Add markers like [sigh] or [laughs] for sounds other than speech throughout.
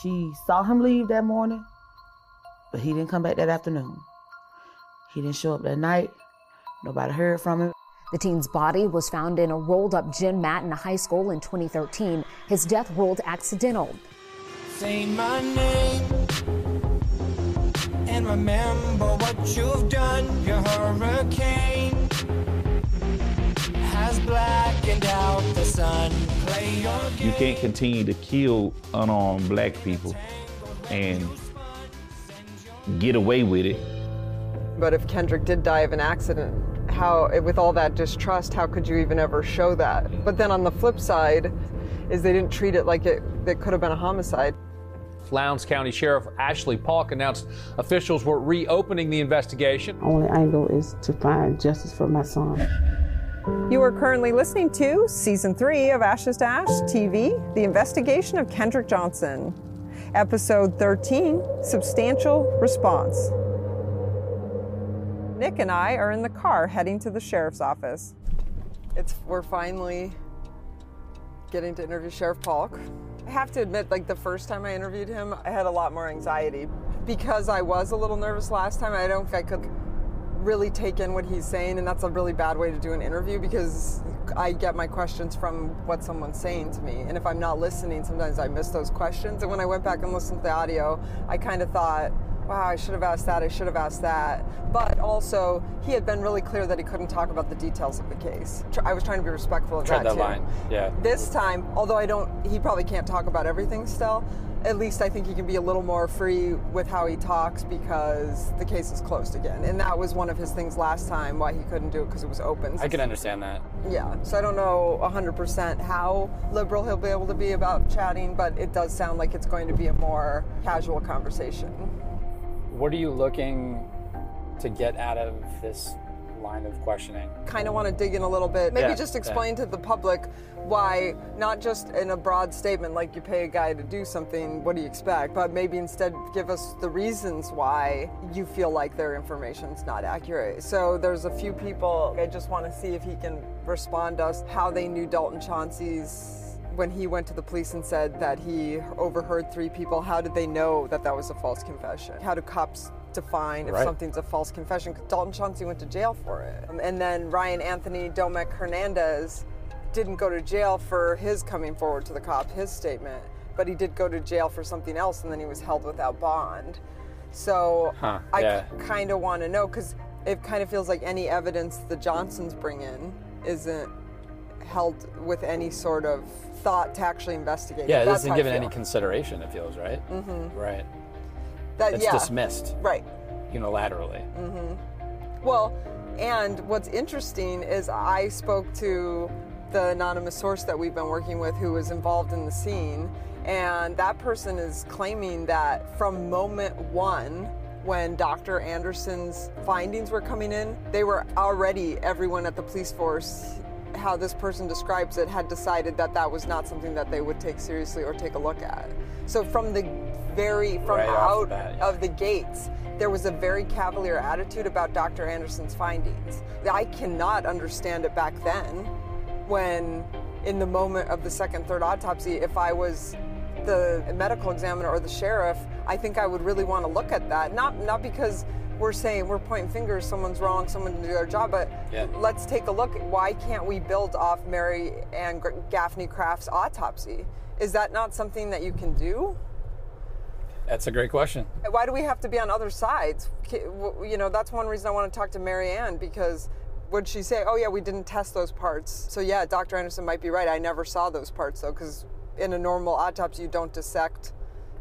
She saw him leave that morning, but he didn't come back that afternoon. He didn't show up that night. Nobody heard from him. The teen's body was found in a rolled up gym mat in a high school in 2013. His death ruled accidental. Say my name and remember what you've done. Your hurricane has blackened out the sun. Play your game. You can't continue to kill unarmed black people and get away with it. But if Kendrick did die of an accident, how, with all that distrust, how could you even ever show that? But then on the flip side, is they didn't treat it like it, it could have been a homicide. Lowndes County Sheriff Ashley Paulk announced officials were reopening the investigation. Only angle is to find justice for my son. You are currently listening to season three of Ashes to Ash TV, The Investigation of Kendrick Johnson. Episode 13 Substantial Response. Nick and I are in the car heading to the sheriff's office. It's we're finally getting to interview Sheriff Paulk. I have to admit, like the first time I interviewed him, I had a lot more anxiety because I was a little nervous last time. I don't think I could really take in what he's saying, and that's a really bad way to do an interview because I get my questions from what someone's saying to me, and if I'm not listening, sometimes I miss those questions. And when I went back and listened to the audio, I kind of thought, wow, I should have asked that, I should have asked that. But also, he had been really clear that he couldn't talk about the details of the case. I was trying to be respectful of Tread that, that too. line, yeah. This time, although I don't, he probably can't talk about everything still. At least I think he can be a little more free with how he talks because the case is closed again. And that was one of his things last time why he couldn't do it because it was open. I can understand that. Yeah, so I don't know 100% how liberal he'll be able to be about chatting, but it does sound like it's going to be a more casual conversation. What are you looking to get out of this line of questioning? Kind of want to dig in a little bit. Maybe Yeah, just yeah. explain to the public why, not just in a broad statement like you pay a guy to do something, what do you expect, but maybe instead give us the reasons why you feel like their information's not accurate. So there's a few people, I just want to see if he can respond to us how they knew Dalton Chauncey's when he went to the police and said that he overheard three people, how did they know that that was a false confession? How do cops define if Right. something's a false confession? 'Cause Dalton Chauncey went to jail for it. Um, And then Ryan Anthony Domek Hernandez didn't go to jail for his coming forward to the cop, his statement, but he did go to jail for something else and then he was held without bond. So Huh, I yeah. kind of want to know because it kind of feels like any evidence the Johnsons bring in isn't held with any sort of thought to actually investigate. Yeah, it. isn't given any consideration, it feels, right? Mhm. Right. That, It's yeah, dismissed Right. unilaterally. Mm-hmm. Well, and what's interesting is I spoke to the anonymous source that we've been working with who was involved in the scene, and that person is claiming that from moment one, when Dr. Anderson's findings were coming in, they were already, everyone at the police force, how this person describes it, had decided that that was not something that they would take seriously or take a look at. So from the very, from Right off the out bat, yeah. of the gates, there was a very cavalier attitude about Dr. Anderson's findings. I cannot understand it back then when, in the moment of the second, third autopsy, if I was the medical examiner or the sheriff, I think I would really want to look at that. Not, not because we're saying we're pointing fingers, someone's wrong, someone didn't do their job, but Yeah. let's take a look. Why can't we build off Mary and Gaffney Craft's autopsy? Is that not something that you can do? That's a great question. Why do we have to be on other sides? You know, that's one reason I want to talk to Maryanne because would she say, oh, yeah, we didn't test those parts? So, yeah, Dr. Anderson might be right. I never saw those parts, though, because in a normal autopsy, you don't dissect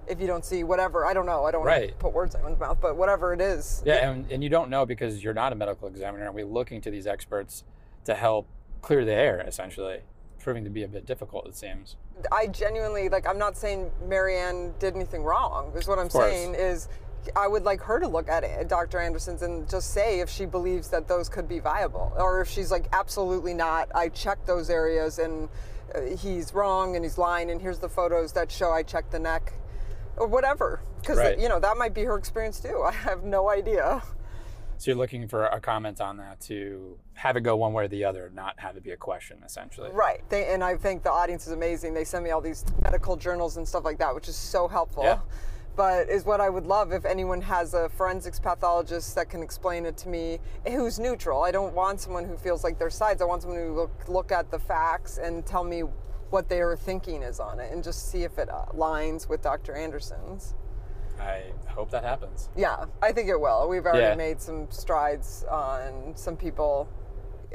if you don't see whatever. I don't know. I don't want to Right. put words in my mouth, but whatever it is. Yeah, and, and you don't know because you're not a medical examiner. And we're looking to these experts to help clear the air, essentially, proving to be a bit difficult, it seems. I genuinely like. I'm not saying Maryanne did anything wrong. Is what I'm saying is, I would like her to look at it, Dr. Anderson's and just say if she believes that those could be viable, or if she's like absolutely not. I checked those areas and uh, he's wrong and he's lying, and here's the photos that show I checked the neck, or whatever. Because Right. you know that might be her experience too. [laughs] I have no idea. So you're looking for a comment on that to have it go one way or the other, not have it be a question, essentially. Right. They, and I think the audience is amazing. They send me all these medical journals and stuff like that, which is so helpful. Yeah. But is what I would love if anyone has a forensics pathologist that can explain it to me who's neutral. I don't want someone who feels like their sides. I want someone who look, look at the facts and tell me what their thinking is on it and just see if it aligns with Dr. Anderson's. I hope that happens. Yeah, I think it will. We've already Yeah. made some strides on some people.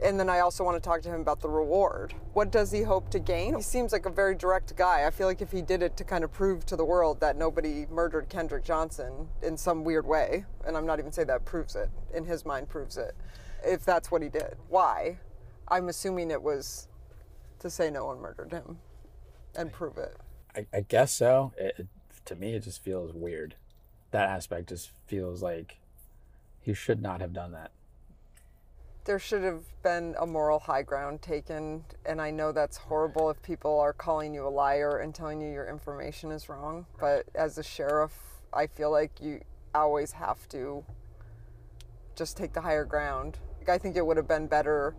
And then I also want to talk to him about the reward. What does he hope to gain? He seems like a very direct guy. I feel like if he did it to kind of prove to the world that nobody murdered Kendrick Johnson in some weird way, and I'm not even saying that proves it, in his mind proves it, if that's what he did. Why? I'm assuming it was to say no one murdered him and prove it. I, I guess so. It, to me, it just feels weird. That aspect just feels like he should not have done that. there should have been a moral high ground taken and i know that's horrible if people are calling you a liar and telling you your information is wrong but as a sheriff i feel like you always have to just take the higher ground i think it would have been better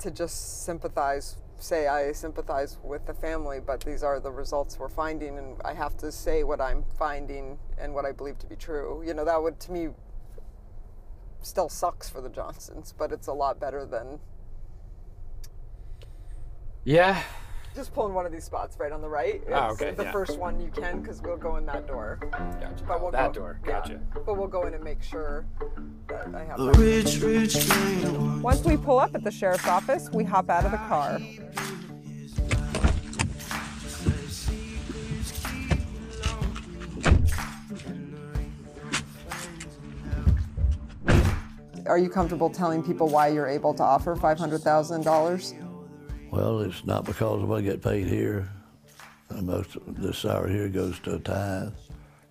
to just sympathize say i sympathize with the family but these are the results we're finding and i have to say what i'm finding and what i believe to be true you know that would to me still sucks for the Johnsons, but it's a lot better than Yeah. Just pulling one of these spots right on the right. Ah, It's okay, The yeah. first one you can because we'll go in that door. Gotcha. But we'll that go, door. yeah, Gotcha. but we'll go in and make sure that I have. that. Once we pull up at the sheriff's office, we hop out of the car. Are you comfortable telling people why you're able to offer $500,000? Well, it's not because I get paid here. Uh, Most of this salary here goes to a tithe.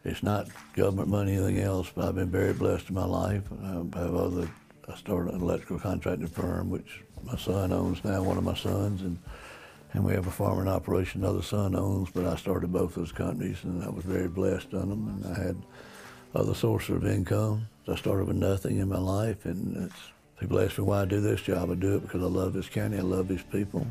It's not government money, or anything else, but I've been very blessed in my life. I have other, I started an electrical contracting firm, which my son owns now, one of my sons, and, and we have a farming operation another son owns, but I started both those companies, and I was very blessed on them, and I had other sources of income. I started with nothing in my life, and it's, people ask me why I do this job. I do it because I love this county, I love these people.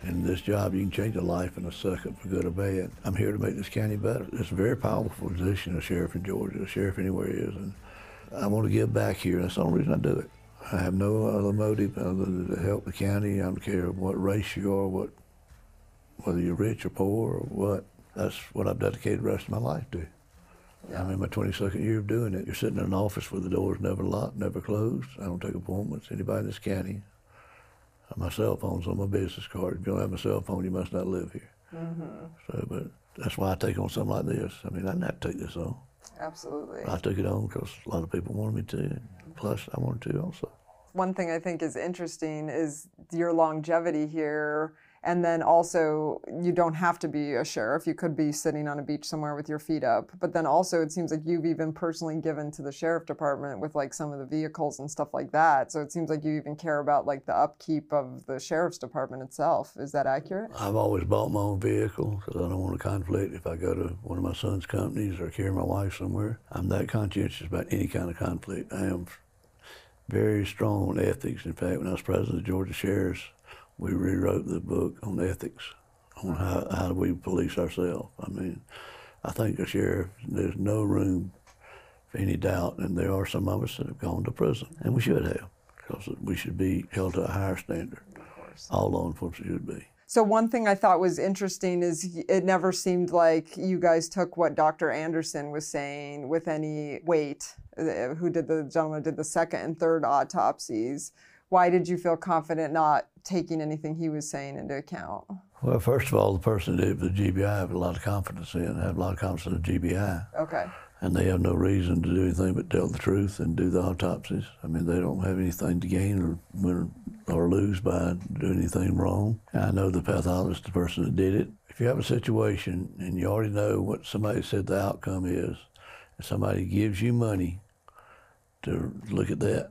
And this job, you can change a life in a second for good or bad. I'm here to make this county better. It's a very powerful position, a sheriff in Georgia, a sheriff anywhere is. And I want to give back here. That's the only reason I do it. I have no other motive other than to help the county. I don't care what race you are, what, whether you're rich or poor or what. That's what I've dedicated the rest of my life to. I'm in my 22nd year of doing it. You're sitting in an office where the door's never locked, never closed. I don't take appointments. Anybody in this county. Uh, my cell phone's on my business card. If you don't have a cell phone, you must not live here. Mm-hmm. So, but that's why I take on something like this. I mean, I didn't have to take this on. Absolutely. I took it on because a lot of people wanted me to. Plus, I wanted to also. one thing I think is interesting is your longevity here. And then also, you don't have to be a sheriff. You could be sitting on a beach somewhere with your feet up. But then also, it seems like you've even personally given to the sheriff department with like some of the vehicles and stuff like that. So it seems like you even care about like the upkeep of the sheriff's department itself. Is that accurate? I've always bought my own vehicle because I don't want to conflict if I go to one of my son's companies or carry my wife somewhere. I'm that conscientious about any kind of conflict. I am very strong on ethics. In fact, when I was president of Georgia Sheriffs, we rewrote the book on ethics, on how, how do we police ourselves. I mean, I think a sheriff, there's no room for any doubt, and there are some of us that have gone to prison, and we should have, because we should be held to a higher standard. All law enforcement should be. So one thing I thought was interesting is it never seemed like you guys took what Dr. Anderson was saying with any weight. uh, Who did the gentleman who did the second and third autopsies? Why did you feel confident not taking anything he was saying into account? Well, first of all, the person that did the GBI I have a lot of confidence in. I have a lot of confidence in the GBI. Okay. And they have no reason to do anything but tell the truth and do the autopsies. I mean, they don't have anything to gain or win or lose by doing anything wrong. I know the pathologist, the person that did it. If you have a situation and you already know what somebody said the outcome is, and somebody gives you money to look at that,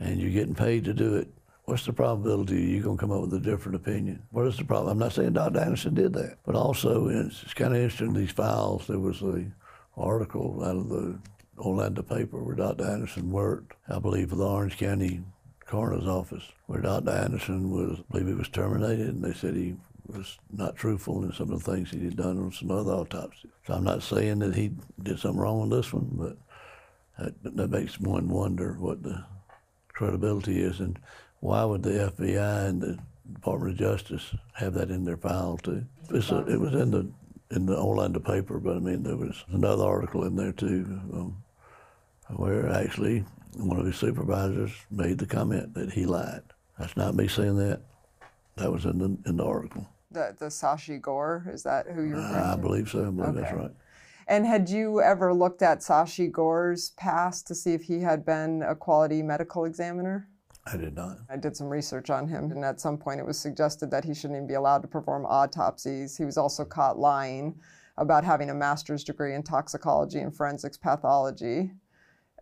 and you're getting paid to do it, what's the probability you're going to come up with a different opinion? What is the problem? I'm not saying Dr. Anderson did that, but also it's, it's kind of interesting. These files, there was an article out of the Orlando paper where Dr. Anderson worked, I believe for the Orange County coroner's office, where Dr. Anderson was, I believe he was terminated, and they said he was not truthful in some of the things he had done on some other autopsies. So I'm not saying that he did something wrong on this one, but that, that makes one wonder what the credibility is and why would the FBI and the Department of Justice have that in their file too? A, it was in the in the Orlando paper, but I mean there was another article in there too, um, where actually one of his supervisors made the comment that he lied. That's not me saying that. That was in the in the article. The, the Shashi Gore, is that who you're referring I believe so. I believe that's right. And had you ever looked at Shashi Gore's past to see if he had been a quality medical examiner? I did not. I did some research on him, and at some point it was suggested that he shouldn't even be allowed to perform autopsies. He was also caught lying about having a master's degree in toxicology and forensics pathology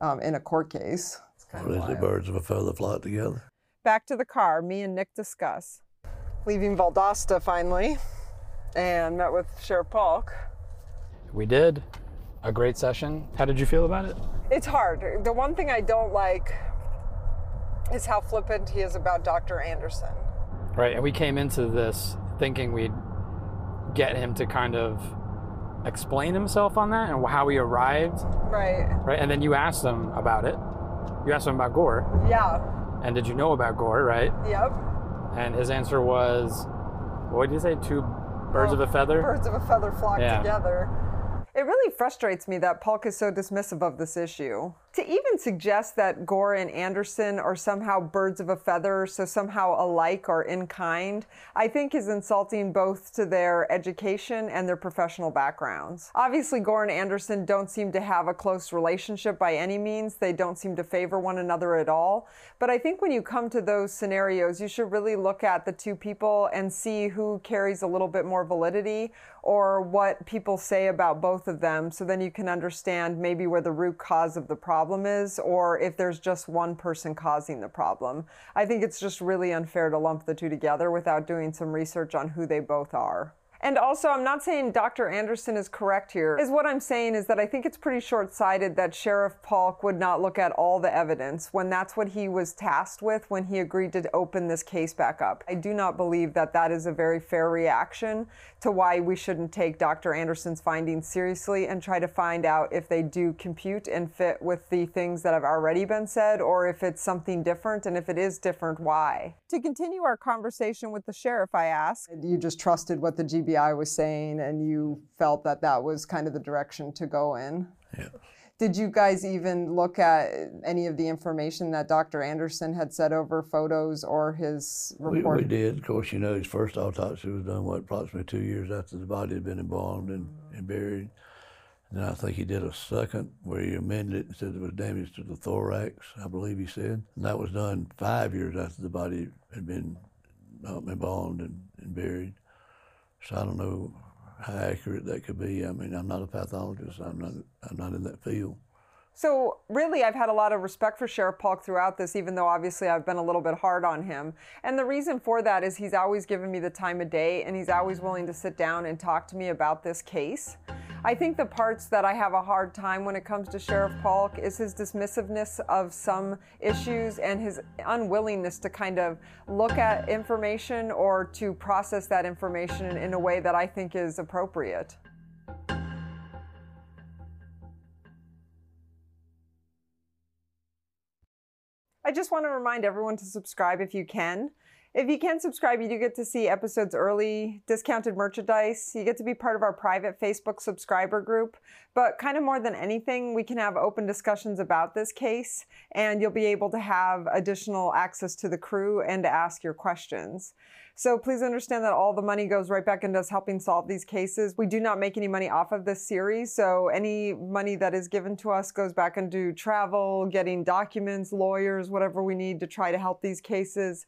um, in a court case. It's kind of is it? Birds of a feather flock together. Back to the car, me and Nick discuss. Leaving Valdosta finally, and met with Sheriff Paulk. We did a great session. How did you feel about it? It's hard. The one thing I don't like is how flippant he is about Dr. Anderson. Right, and we came into this thinking we'd get him to kind of explain himself on that and how he arrived, Right. right? And then you asked him about it. You asked him about Gore, Yeah. and did you know about Gore, right? Yep. And his answer was, what did you say? Two birds oh, of a feather? Birds of a feather flock Yeah. together. It really frustrates me that Paulk is so dismissive of this issue. To even suggest that Gore and Anderson are somehow birds of a feather, so somehow alike or in kind, I think is insulting both to their education and their professional backgrounds. Obviously, Gore and Anderson don't seem to have a close relationship by any means. They don't seem to favor one another at all. But I think when you come to those scenarios, you should really look at the two people and see who carries a little bit more validity or what people say about both of them so then you can understand maybe where the root cause of the problem is or if there's just one person causing the problem. I think it's just really unfair to lump the two together without doing some research on who they both are. And also, I'm not saying Dr. Anderson is correct here. Is what I'm saying is that I think it's pretty short sighted that Sheriff Paulk would not look at all the evidence when that's what he was tasked with when he agreed to open this case back up. I do not believe that that is a very fair reaction to why we shouldn't take Dr. Anderson's findings seriously and try to find out if they do compute and fit with the things that have already been said or if it's something different and if it is different, why. To continue our conversation with the sheriff, I asked, you just trusted what the GBI was saying and you felt that that was kind of the direction to go in. Yeah. Did you guys even look at any of the information that Dr. Anderson had said over photos or his We, report? we did. Of course, you know, his first autopsy was done, what, approximately two years after the body had been embalmed and, and buried. And then I think he did a second where he amended it and said there was damage to the thorax, I believe he said. And that was done five years after the body had been um, embalmed and, and buried. So I don't know how accurate that could be. I mean, I'm not a pathologist. I'm not, I'm not in that field. So, really, I've had a lot of respect for Sheriff Paulk throughout this, even though obviously I've been a little bit hard on him. And the reason for that is he's always given me the time of day and he's always willing to sit down and talk to me about this case. I think the parts that I have a hard time when it comes to Sheriff Paulk is his dismissiveness of some issues and his unwillingness to kind of look at information or to process that information in a way that I think is appropriate. I just want to remind everyone to subscribe if you can. If you can subscribe, you do get to see episodes early, discounted merchandise. You get to be part of our private Facebook subscriber group. But kind of more than anything, we can have open discussions about this case, and you'll be able to have additional access to the crew and to ask your questions. So please understand that all the money goes right back into us helping solve these cases. We do not make any money off of this series, so any money that is given to us goes back into travel, getting documents, lawyers, whatever we need to try to help these cases,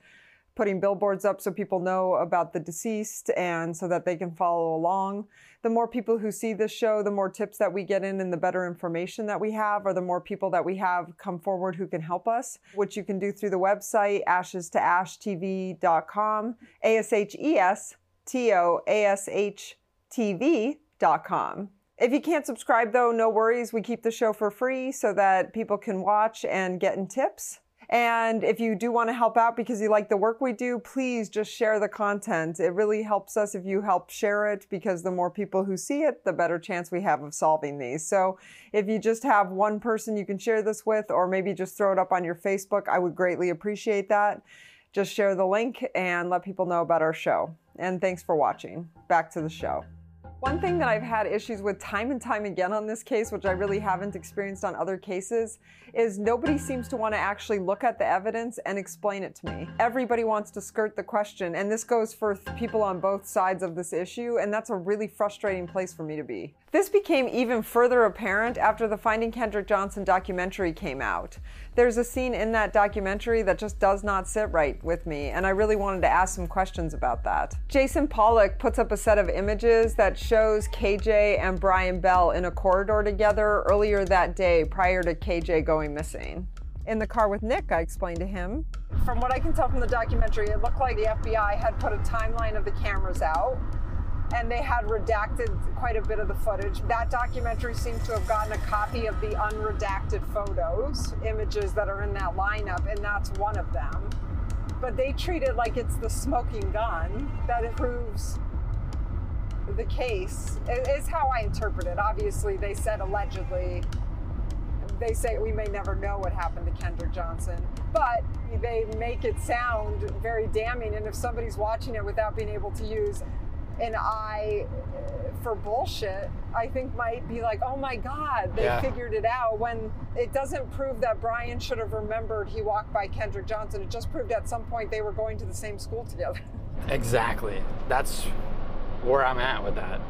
putting billboards up so people know about the deceased and so that they can follow along. The more people who see this show, the more tips that we get in and the better information that we have, or the more people that we have come forward who can help us, which you can do through the website ashes to ashtv.com, A S H E S T O A S H TV.com. If you can't subscribe, though, no worries. We keep the show for free so that people can watch and get in tips. And if you do want to help out because you like the work we do, please just share the content. It really helps us if you help share it because the more people who see it, the better chance we have of solving these. So if you just have one person you can share this with, or maybe just throw it up on your Facebook, I would greatly appreciate that. Just share the link and let people know about our show. And thanks for watching. Back to the show. One thing that I've had issues with time and time again on this case, which I really haven't experienced on other cases, is nobody seems to want to actually look at the evidence and explain it to me. Everybody wants to skirt the question, and this goes for people on both sides of this issue, and that's a really frustrating place for me to be. This became even further apparent after the Finding Kendrick Johnson documentary came out. There's a scene in that documentary that just does not sit right with me, and I really wanted to ask some questions about that. Jason Pollock puts up a set of images that shows KJ and Brian Bell in a corridor together earlier that day prior to KJ going missing. In the car with Nick, I explained to him. From what I can tell from the documentary, it looked like the FBI had put a timeline of the cameras out and they had redacted quite a bit of the footage. That documentary seems to have gotten a copy of the unredacted photos, images that are in that lineup, and that's one of them. But they treat it like it's the smoking gun that proves the case, is how I interpret it. Obviously, they said allegedly. They say we may never know what happened to Kendrick Johnson, but they make it sound very damning. And if somebody's watching it without being able to use an eye for bullshit, I think might be like, oh my God, they Yeah. figured it out when it doesn't prove that Brian should have remembered he walked by Kendrick Johnson. It just proved at some point they were going to the same school together. [laughs] Exactly. That's where I'm at with that.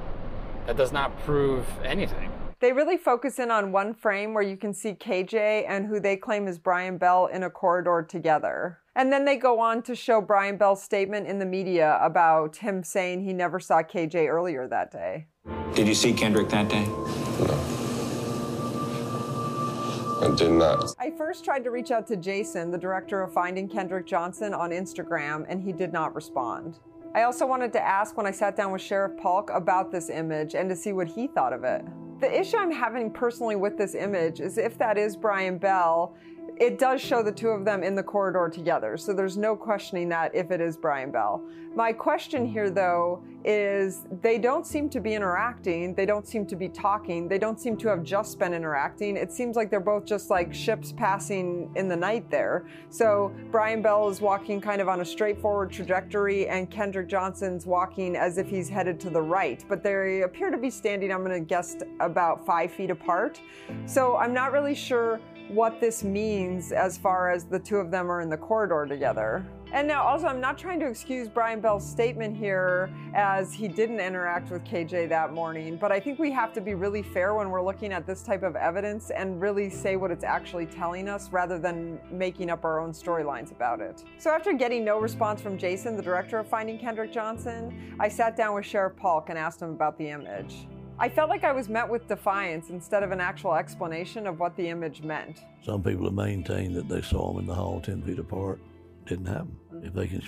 That does not prove anything. They really focus in on one frame where you can see KJ and who they claim is Brian Bell in a corridor together. And then they go on to show Brian Bell's statement in the media about him saying he never saw KJ earlier that day. Did you see Kendrick that day? I did not. I first tried to reach out to Jason, the director of Finding Kendrick Johnson, on Instagram, and he did not respond. I also wanted to ask when I sat down with Sheriff Paulk about this image and to see what he thought of it. The issue I'm having personally with this image is if that is Brian Bell, it does show the two of them in the corridor together, so there's no questioning that if it is Brian Bell. My question here, though, is they don't seem to be interacting, they don't seem to be talking, they don't seem to have just been interacting. It seems like they're both just like ships passing in the night there. So Brian Bell is walking kind of on a straightforward trajectory, and Kendrick Johnson's walking as if he's headed to the right, but they appear to be standing, I'm going to guess, about five feet apart. So I'm not really sure what this means as far as the two of them are in the corridor together. And now, also, I'm not trying to excuse Brian Bell's statement here as he didn't interact with KJ that morning, but I think we have to be really fair when we're looking at this type of evidence and really say what it's actually telling us rather than making up our own storylines about it. So, after getting no response from Jason, the director of Finding Kendrick Johnson, I sat down with Sheriff Paulk and asked him about the image. I felt like I was met with defiance instead of an actual explanation of what the image meant. Some people have maintained that they saw them in the hall 10 feet apart. Didn't happen. Mm-hmm. If they can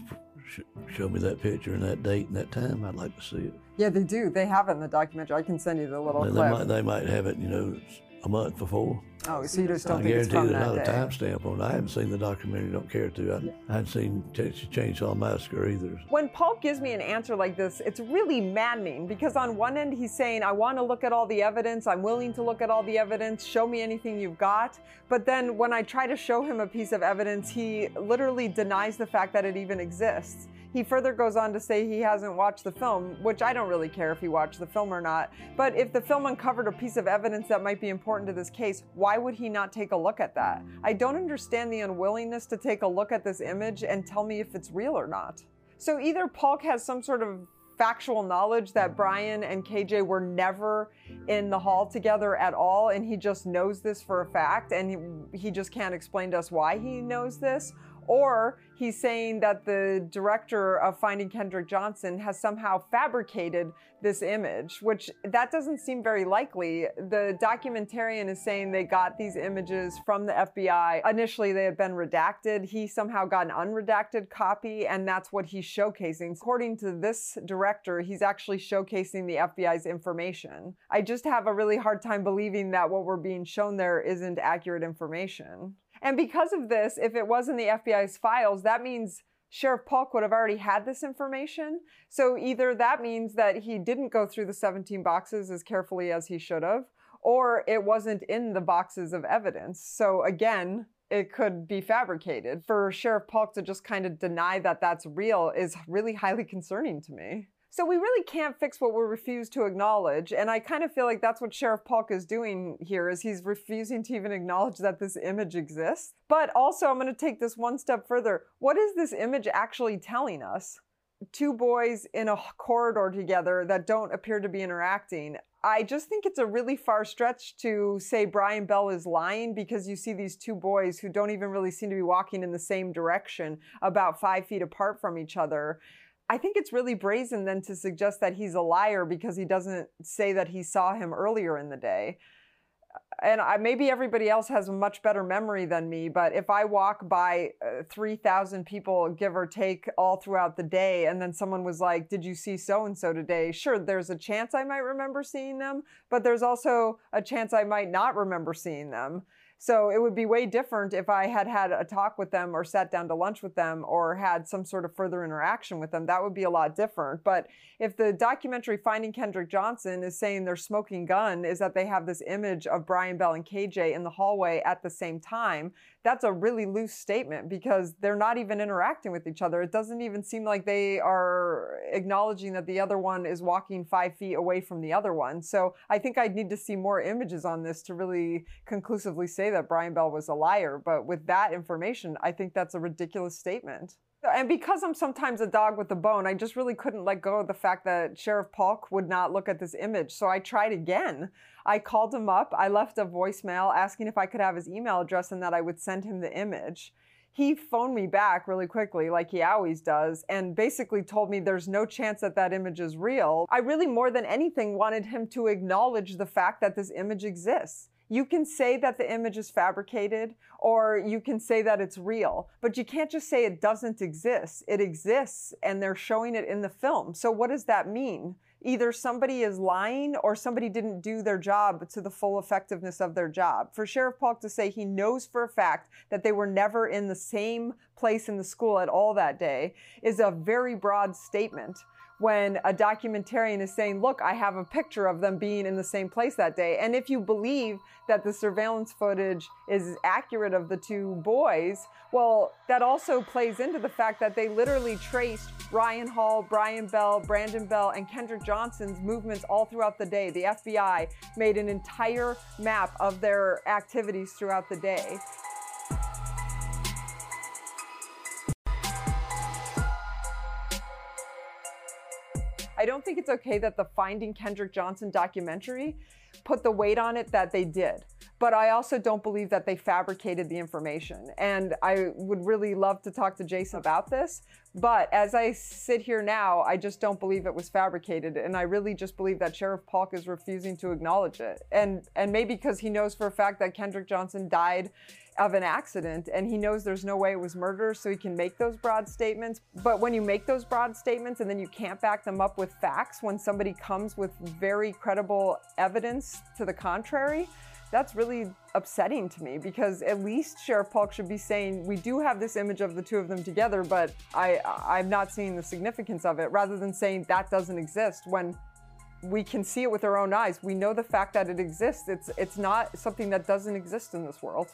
sh- show me that picture and that date and that time, I'd like to see it. Yeah, they do. They have it in the documentary. I can send you the little They, they might, they might have it, you know, a month before. Oh, so you just don't I think it's guarantee there's not a timestamp on it. I haven't seen the documentary, don't care to. I, I hadn't seen Texas Chainsaw Massacre either. When Paul gives me an answer like this, it's really maddening because on one end he's saying, I want to look at all the evidence, I'm willing to look at all the evidence, show me anything you've got. But then when I try to show him a piece of evidence, he literally denies the fact that it even exists. He further goes on to say he hasn't watched the film, which I don't really care if he watched the film or not. But if the film uncovered a piece of evidence that might be important to this case, why would he not take a look at that? I don't understand the unwillingness to take a look at this image and tell me if it's real or not. So either Paulk has some sort of factual knowledge that Brian and KJ were never in the hall together at all, and he just knows this for a fact, and he, he just can't explain to us why he knows this, Or he's saying that the director of Finding Kendrick Johnson has somehow fabricated this image, which that doesn't seem very likely. The documentarian is saying they got these images from the FBI. Initially, they had been redacted. He somehow got an unredacted copy, and that's what he's showcasing. According to this director, he's actually showcasing the FBI's information. I just have a really hard time believing that what we're being shown there isn't accurate information. And because of this, if it was in the FBI's files, that means Sheriff Paulk would have already had this information. So either that means that he didn't go through the 17 boxes as carefully as he should have, or it wasn't in the boxes of evidence. So again, it could be fabricated. For Sheriff Paulk to just kind of deny that that's real is really highly concerning to me. So we really can't fix what we refuse to acknowledge. And I kind of feel like that's what Sheriff Paulk is doing here is he's refusing to even acknowledge that this image exists. But also I'm going to take this one step further. What is this image actually telling us? Two boys in a corridor together that don't appear to be interacting. I just think it's a really far stretch to say Brian Bell is lying because you see these two boys who don't even really seem to be walking in the same direction, about five feet apart from each other. I think it's really brazen then to suggest that he's a liar because he doesn't say that he saw him earlier in the day. And I, maybe everybody else has a much better memory than me, but if I walk by uh, 3,000 people, give or take, all throughout the day, and then someone was like, Did you see so and so today? Sure, there's a chance I might remember seeing them, but there's also a chance I might not remember seeing them. So it would be way different if I had had a talk with them or sat down to lunch with them or had some sort of further interaction with them. That would be a lot different. But if the documentary Finding Kendrick Johnson is saying their smoking gun is that they have this image of Brian Bell and KJ in the hallway at the same time, that's a really loose statement because they're not even interacting with each other. It doesn't even seem like they are acknowledging that the other one is walking five feet away from the other one. So I think I'd need to see more images on this to really conclusively say that Brian Bell was a liar. But with that information, I think that's a ridiculous statement. And because I'm sometimes a dog with a bone, I just really couldn't let go of the fact that Sheriff Paulk would not look at this image. So I tried again. I called him up. I left a voicemail asking if I could have his email address and that I would send him the image. He phoned me back really quickly, like he always does, and basically told me there's no chance that that image is real. I really, more than anything, wanted him to acknowledge the fact that this image exists. You can say that the image is fabricated or you can say that it's real, but you can't just say it doesn't exist. It exists and they're showing it in the film. So what does that mean? Either somebody is lying or somebody didn't do their job to the full effectiveness of their job. For Sheriff Paulk to say he knows for a fact that they were never in the same place in the school at all that day is a very broad statement when a documentarian is saying, look, I have a picture of them being in the same place that day. And if you believe that the surveillance footage is accurate of the two boys, well, that also plays into the fact that they literally traced Ryan Hall, Brian Bell, Brandon Bell, and Kendrick Johnson's movements all throughout the day. The FBI made an entire map of their activities throughout the day. I don't think it's okay that the Finding Kendrick Johnson documentary put the weight on it that they did. But I also don't believe that they fabricated the information. And I would really love to talk to Jason about this. But as I sit here now, I just don't believe it was fabricated. And I really just believe that Sheriff Paulk is refusing to acknowledge it. And, and maybe because he knows for a fact that Kendrick Johnson died of an accident and he knows there's no way it was murder, so he can make those broad statements. But when you make those broad statements and then you can't back them up with facts when somebody comes with very credible evidence to the contrary, that's really upsetting to me because at least Sheriff Paulk should be saying we do have this image of the two of them together, but I I'm not seeing the significance of it, rather than saying that doesn't exist when we can see it with our own eyes. We know the fact that it exists. It's it's not something that doesn't exist in this world.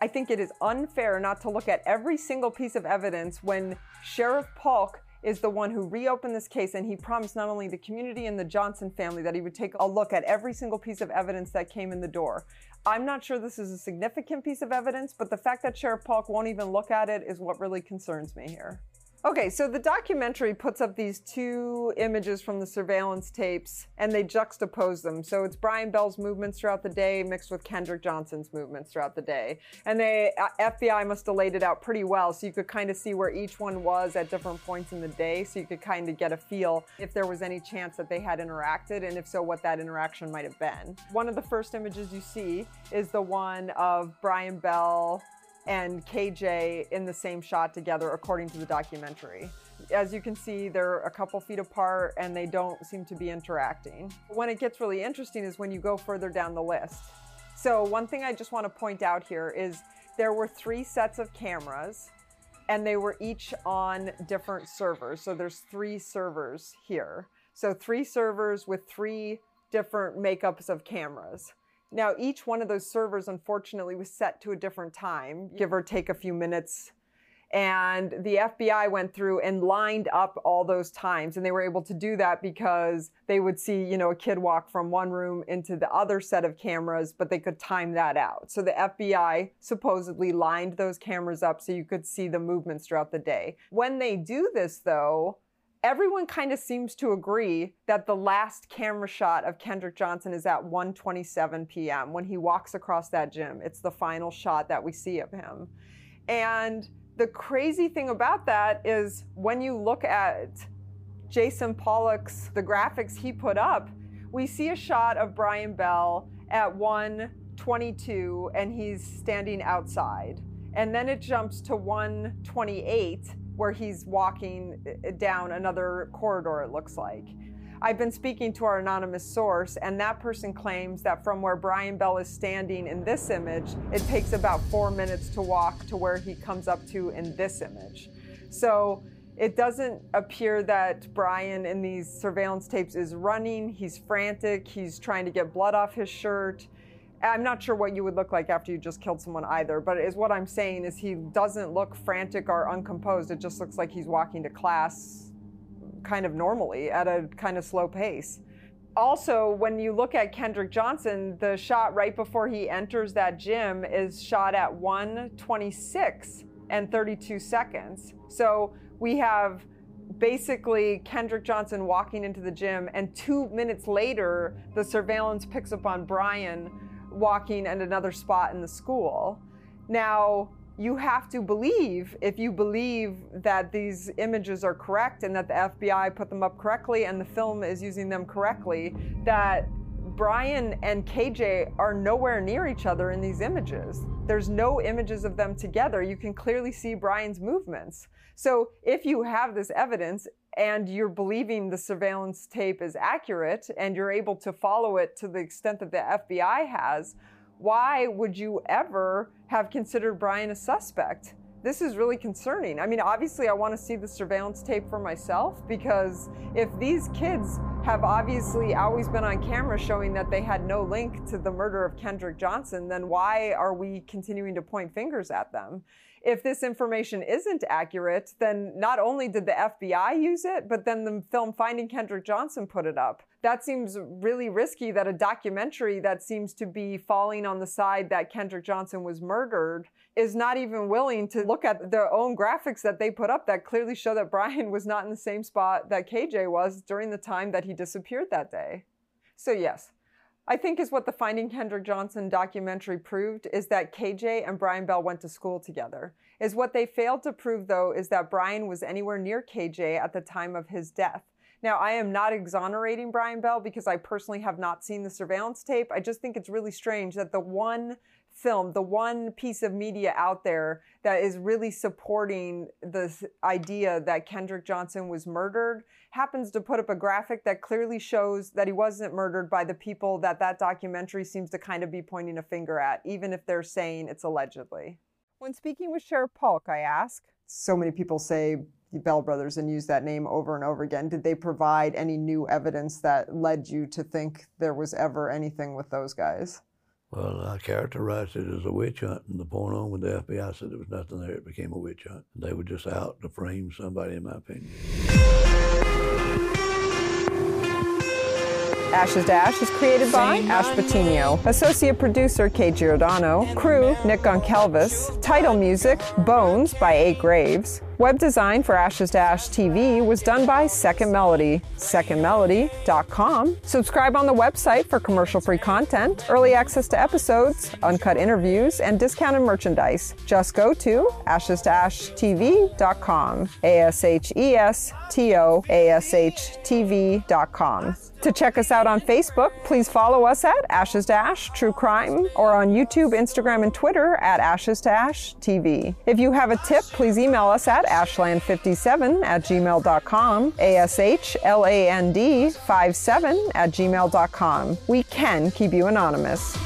I think it is unfair not to look at every single piece of evidence when Sheriff Paulk is the one who reopened this case and he promised not only the community and the Johnson family that he would take a look at every single piece of evidence that came in the door. I'm not sure this is a significant piece of evidence, but the fact that Sheriff Paulk won't even look at it is what really concerns me here. Okay, so the documentary puts up these two images from the surveillance tapes and they juxtapose them. So it's Brian Bell's movements throughout the day mixed with Kendrick Johnson's movements throughout the day. And the uh, FBI must have laid it out pretty well so you could kind of see where each one was at different points in the day so you could kind of get a feel if there was any chance that they had interacted and if so what that interaction might have been. One of the first images you see is the one of Brian Bell and KJ in the same shot together, according to the documentary. As you can see, they're a couple feet apart and they don't seem to be interacting. When it gets really interesting is when you go further down the list. So, one thing I just want to point out here is there were three sets of cameras and they were each on different servers. So, there's three servers here. So, three servers with three different makeups of cameras. Now, each one of those servers, unfortunately, was set to a different time, give or take a few minutes. And the FBI went through and lined up all those times. And they were able to do that because they would see, you know, a kid walk from one room into the other set of cameras, but they could time that out. So the FBI supposedly lined those cameras up so you could see the movements throughout the day. When they do this, though, everyone kind of seems to agree that the last camera shot of Kendrick Johnson is at 1:27 p.m. when he walks across that gym. It's the final shot that we see of him. And the crazy thing about that is when you look at Jason Pollock's the graphics he put up, we see a shot of Brian Bell at 1:22 and he's standing outside. And then it jumps to 128 where he's walking uh, down another corridor, it looks like. I've been speaking to our anonymous source, and that person claims that from where Brian Bell is standing in this image, it takes about four minutes to walk to where he comes up to in this image. So it doesn't appear that Brian in these surveillance tapes is running. He's frantic. He's trying to get blood off his shirt. I'm not sure what you would look like after you just killed someone either, but is what I'm saying is he doesn't look frantic or uncomposed. It just looks like he's walking to class kind of normally at a kind of slow pace. Also, when you look at Kendrick Johnson, the shot right before he enters that gym is shot at 126 and 32 seconds. So we have basically Kendrick Johnson walking into the gym, and two minutes later, the surveillance picks up on Brian walking and another spot in the school. Now, you have to believe, if you believe that these images are correct and that the FBI put them up correctly and the film is using them correctly, that Brian and KJ are nowhere near each other in these images. There's no images of them together. You can clearly see Brian's movements. So if you have this evidence and you're believing the surveillance tape is accurate and you're able to follow it to the extent that the FBI has, why would you ever have considered Brian a suspect? This is really concerning. I mean, obviously, I want to see the surveillance tape for myself because if these kids have obviously always been on camera showing that they had no link to the murder of Kendrick Johnson, then why are we continuing to point fingers at them? If this information isn't accurate, then not only did the FBI use it, but then the film Finding Kendrick Johnson put it up. That seems really risky that a documentary that seems to be falling on the side that Kendrick Johnson was murdered is not even willing to look at their own graphics that they put up that clearly show that Brian [laughs] was not in the same spot that KJ was during the time that he disappeared that day. So, yes, I think is what the Finding Kendrick Johnson documentary proved is that KJ and Brian Bell went to school together. Is what they failed to prove though is that Brian was anywhere near KJ at the time of his death. Now, I am not exonerating Brian Bell because I personally have not seen the surveillance tape. I just think it's really strange that the one film, the one piece of media out there that is really supporting the idea that Kendrick Johnson was murdered happens to put up a graphic that clearly shows that he wasn't murdered by the people that that documentary seems to kind of be pointing a finger at, even if they're saying it's allegedly. When speaking with Sheriff Paulk, I ask, so many people say the Bell brothers and use that name over and over again. Did they provide any new evidence that led you to think there was ever anything with those guys? Well, I characterized it as a witch hunt, and the point on with the FBI said there was nothing there. It became a witch hunt. They were just out to frame somebody, in my opinion. Ashes to Ash is created by Ash Patino. Associate producer Kate Giordano. Crew Nick Goncalves. Title music Bones by A. Graves. Web design for Ashes to Ash TV was done by Second Melody. SecondMelody.com. Subscribe on the website for commercial free content, early access to episodes, uncut interviews, and discounted merchandise. Just go to ashes to ash TV.com. A S H E S T O A S H TV.com. To check us out on Facebook, please follow us at Ashes to Ash True Crime or on YouTube, Instagram, and Twitter at Ashes to Ash TV. If you have a tip, please email us at ashland57 at gmail.com, A-S-H-L-A-N-D 57 at gmail.com. We can keep you anonymous.